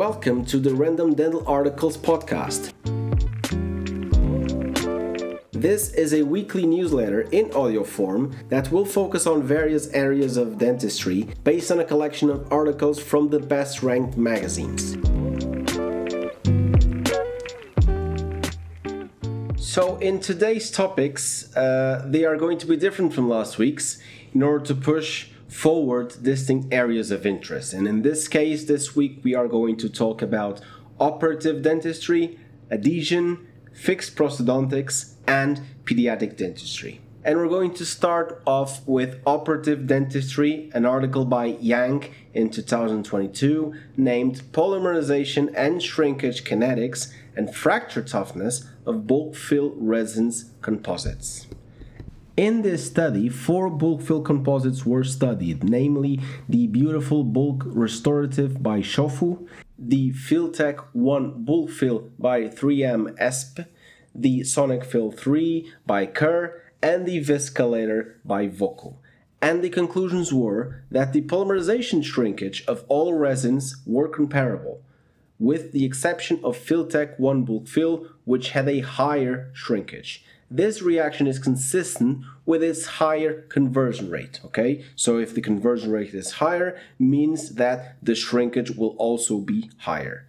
Welcome to the Random Dental Articles podcast. This is a weekly newsletter in audio form that will focus on various areas of dentistry based on a collection of articles from the best ranked magazines. So, in today's topics, uh, they are going to be different from last week's in order to push forward distinct areas of interest. And in this case, this week we are going to talk about operative dentistry, adhesion, fixed prosthodontics, and pediatric dentistry. And we're going to start off with operative dentistry, an article by Yang in 2022 named Polymerization and Shrinkage Kinetics and Fracture Toughness of Bulk Fill Resins Composites. In this study, four bulk fill composites were studied, namely the Beautiful Bulk Restorative by Shofu, the Filtek 1 Bulk Fill by 3M ESPE, the Sonic Fill 3 by Kerr, and the VisCalor by VOCO. And the conclusions were that the polymerization shrinkage of all resins were comparable, with the exception of Filtek 1 Bulk Fill, which had a higher shrinkage this reaction is consistent with its higher conversion rate, okay? So if the conversion rate is higher, means that the shrinkage will also be higher.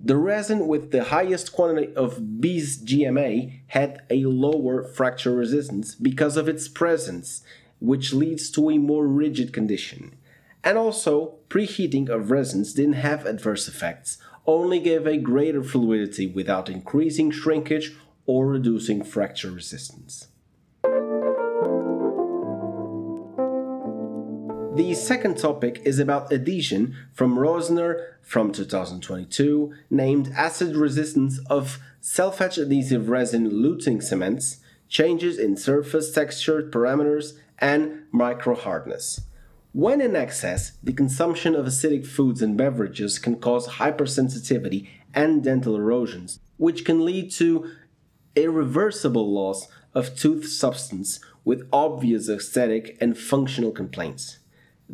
The resin with the highest quantity of bis GMA had a lower fracture resistance because of its presence, which leads to a more rigid condition. And also, preheating of resins didn't have adverse effects, only gave a greater fluidity without increasing shrinkage or reducing fracture resistance. The second topic is about adhesion from Rosner from 2022, named Acid Resistance of Self-Etch Adhesive Resin Luting Cements, Changes in Surface Texture Parameters, and Micro Hardness. When in excess, the consumption of acidic foods and beverages can cause hypersensitivity and dental erosions, which can lead to irreversible loss of tooth substance with obvious aesthetic and functional complaints.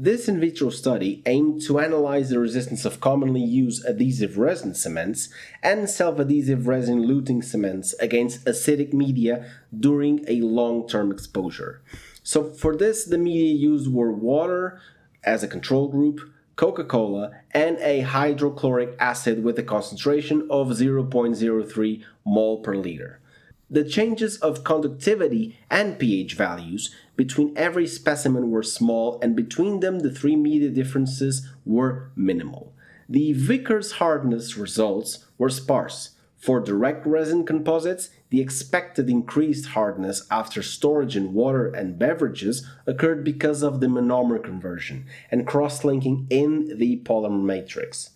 This in vitro study aimed to analyze the resistance of commonly used adhesive resin cements and self adhesive resin luting cements against acidic media during a long term exposure. So, for this, the media used were water as a control group, Coca Cola, and a hydrochloric acid with a concentration of 0.03 mol per liter. The changes of conductivity and pH values between every specimen were small, and between them the three media differences were minimal. The Vickers hardness results were sparse. For direct resin composites, the expected increased hardness after storage in water and beverages occurred because of the monomer conversion and cross linking in the polymer matrix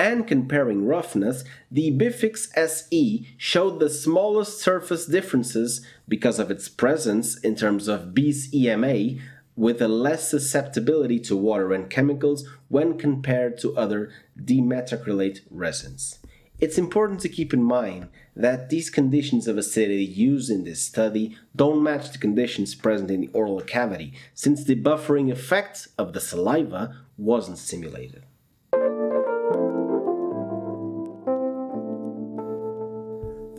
and comparing roughness, the Bifix SE showed the smallest surface differences because of its presence in terms of bis EMA with a less susceptibility to water and chemicals when compared to other dimethacrylate resins. It's important to keep in mind that these conditions of acidity used in this study don't match the conditions present in the oral cavity, since the buffering effect of the saliva wasn't simulated.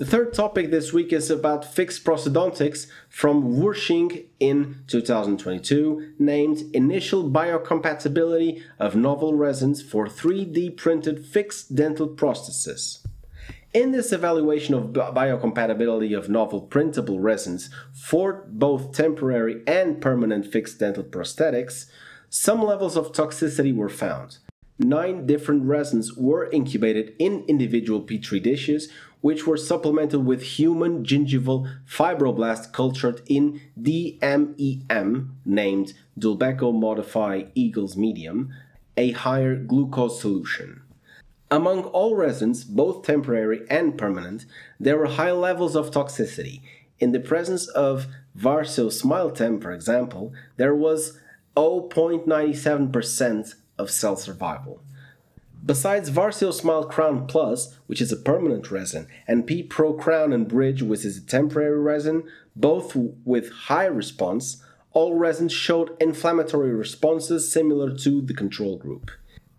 The third topic this week is about fixed prosthodontics from Wursching in 2022, named Initial Biocompatibility of Novel Resins for 3D Printed Fixed Dental Prosthesis. In this evaluation of biocompatibility of novel printable resins for both temporary and permanent fixed dental prosthetics, some levels of toxicity were found. Nine different resins were incubated in individual petri dishes which were supplemented with human gingival fibroblast cultured in DMEM, named Dulbecco Modify Eagles Medium, a higher glucose solution. Among all resins, both temporary and permanent, there were high levels of toxicity. In the presence of Varseo SmileTem, for example, there was 0.97% of cell survival. Besides Varseo Smile Crown Plus, which is a permanent resin, and P Pro Crown and Bridge, which is a temporary resin, both with high response, all resins showed inflammatory responses similar to the control group.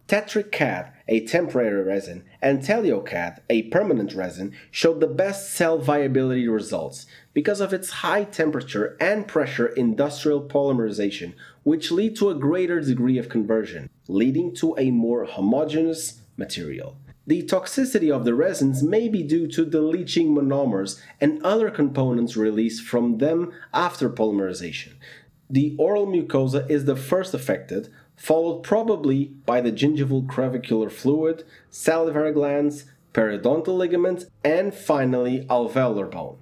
TetraCAD, a temporary resin, and TelioCAD, a permanent resin, showed the best cell viability results because of its high temperature and pressure industrial polymerization, which lead to a greater degree of conversion, leading to a more homogeneous material. The toxicity of the resins may be due to the leaching monomers and other components released from them after polymerization. The oral mucosa is the first affected, followed probably by the gingival crevicular fluid, salivary glands, periodontal ligaments, and finally alveolar bone.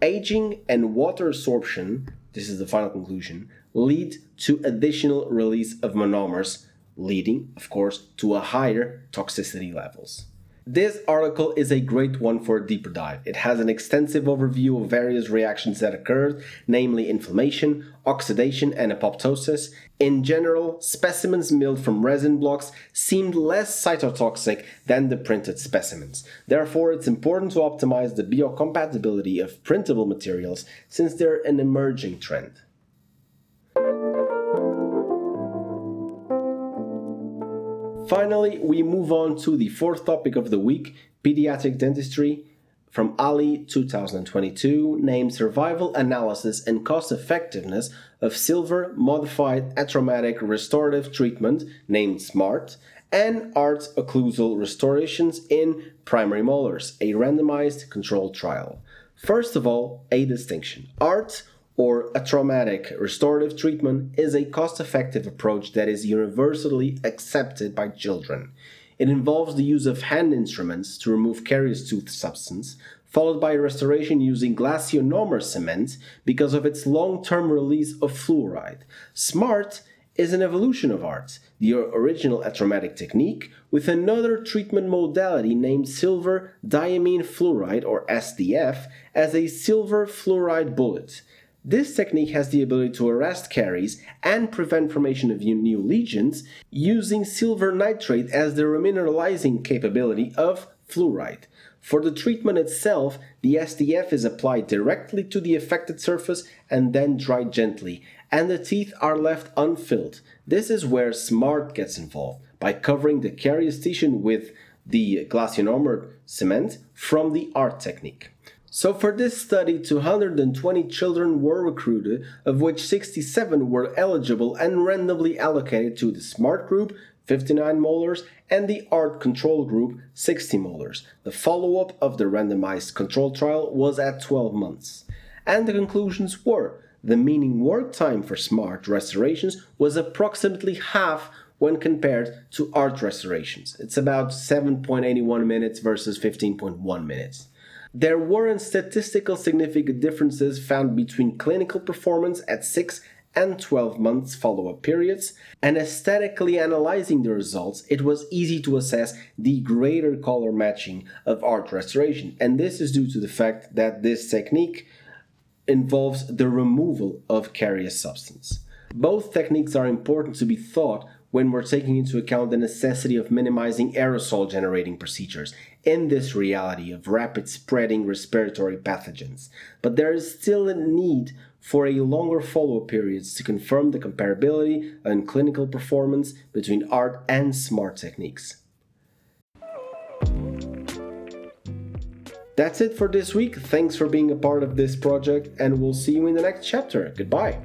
Aging and water absorption, this is the final conclusion, lead to additional release of monomers, leading, of course, to a higher toxicity levels. This article is a great one for a deeper dive. It has an extensive overview of various reactions that occurred, namely inflammation, oxidation, and apoptosis. In general, specimens milled from resin blocks seemed less cytotoxic than the printed specimens. Therefore, it's important to optimize the biocompatibility of printable materials since they're an emerging trend. Finally, we move on to the fourth topic of the week pediatric dentistry from Ali 2022 named Survival Analysis and Cost Effectiveness of Silver Modified Atraumatic Restorative Treatment, named SMART, and ART occlusal restorations in primary molars, a randomized controlled trial. First of all, a distinction. ART or a traumatic restorative treatment is a cost effective approach that is universally accepted by children. It involves the use of hand instruments to remove carious tooth substance, followed by restoration using glass ionomer cement because of its long term release of fluoride. SMART is an evolution of ART, the original atraumatic technique, with another treatment modality named silver diamine fluoride or SDF as a silver fluoride bullet. This technique has the ability to arrest caries and prevent formation of new lesions using silver nitrate as the remineralizing capability of fluoride. For the treatment itself, the SDF is applied directly to the affected surface and then dried gently, and the teeth are left unfilled. This is where SMART gets involved by covering the carious tissue with the glass ionomer cement from the ART technique. So for this study, 220 children were recruited, of which 67 were eligible and randomly allocated to the SMART group, 59 molars, and the ART control group, 60 molars. The follow-up of the randomized control trial was at 12 months. And the conclusions were the meaning work time for SMART restorations was approximately half when compared to ART restorations. It's about 7.81 minutes versus 15.1 minutes. There weren't statistical significant differences found between clinical performance at 6 and 12 months follow up periods, and aesthetically analyzing the results, it was easy to assess the greater color matching of ART restoration. And this is due to the fact that this technique involves the removal of carious substance. Both techniques are important to be thought when we're taking into account the necessity of minimizing aerosol generating procedures in this reality of rapid spreading respiratory pathogens. But there is still a need for a longer follow up periods to confirm the comparability and clinical performance between ART and SMART techniques. That's it for this week. Thanks for being a part of this project, and we'll see you in the next chapter. Goodbye.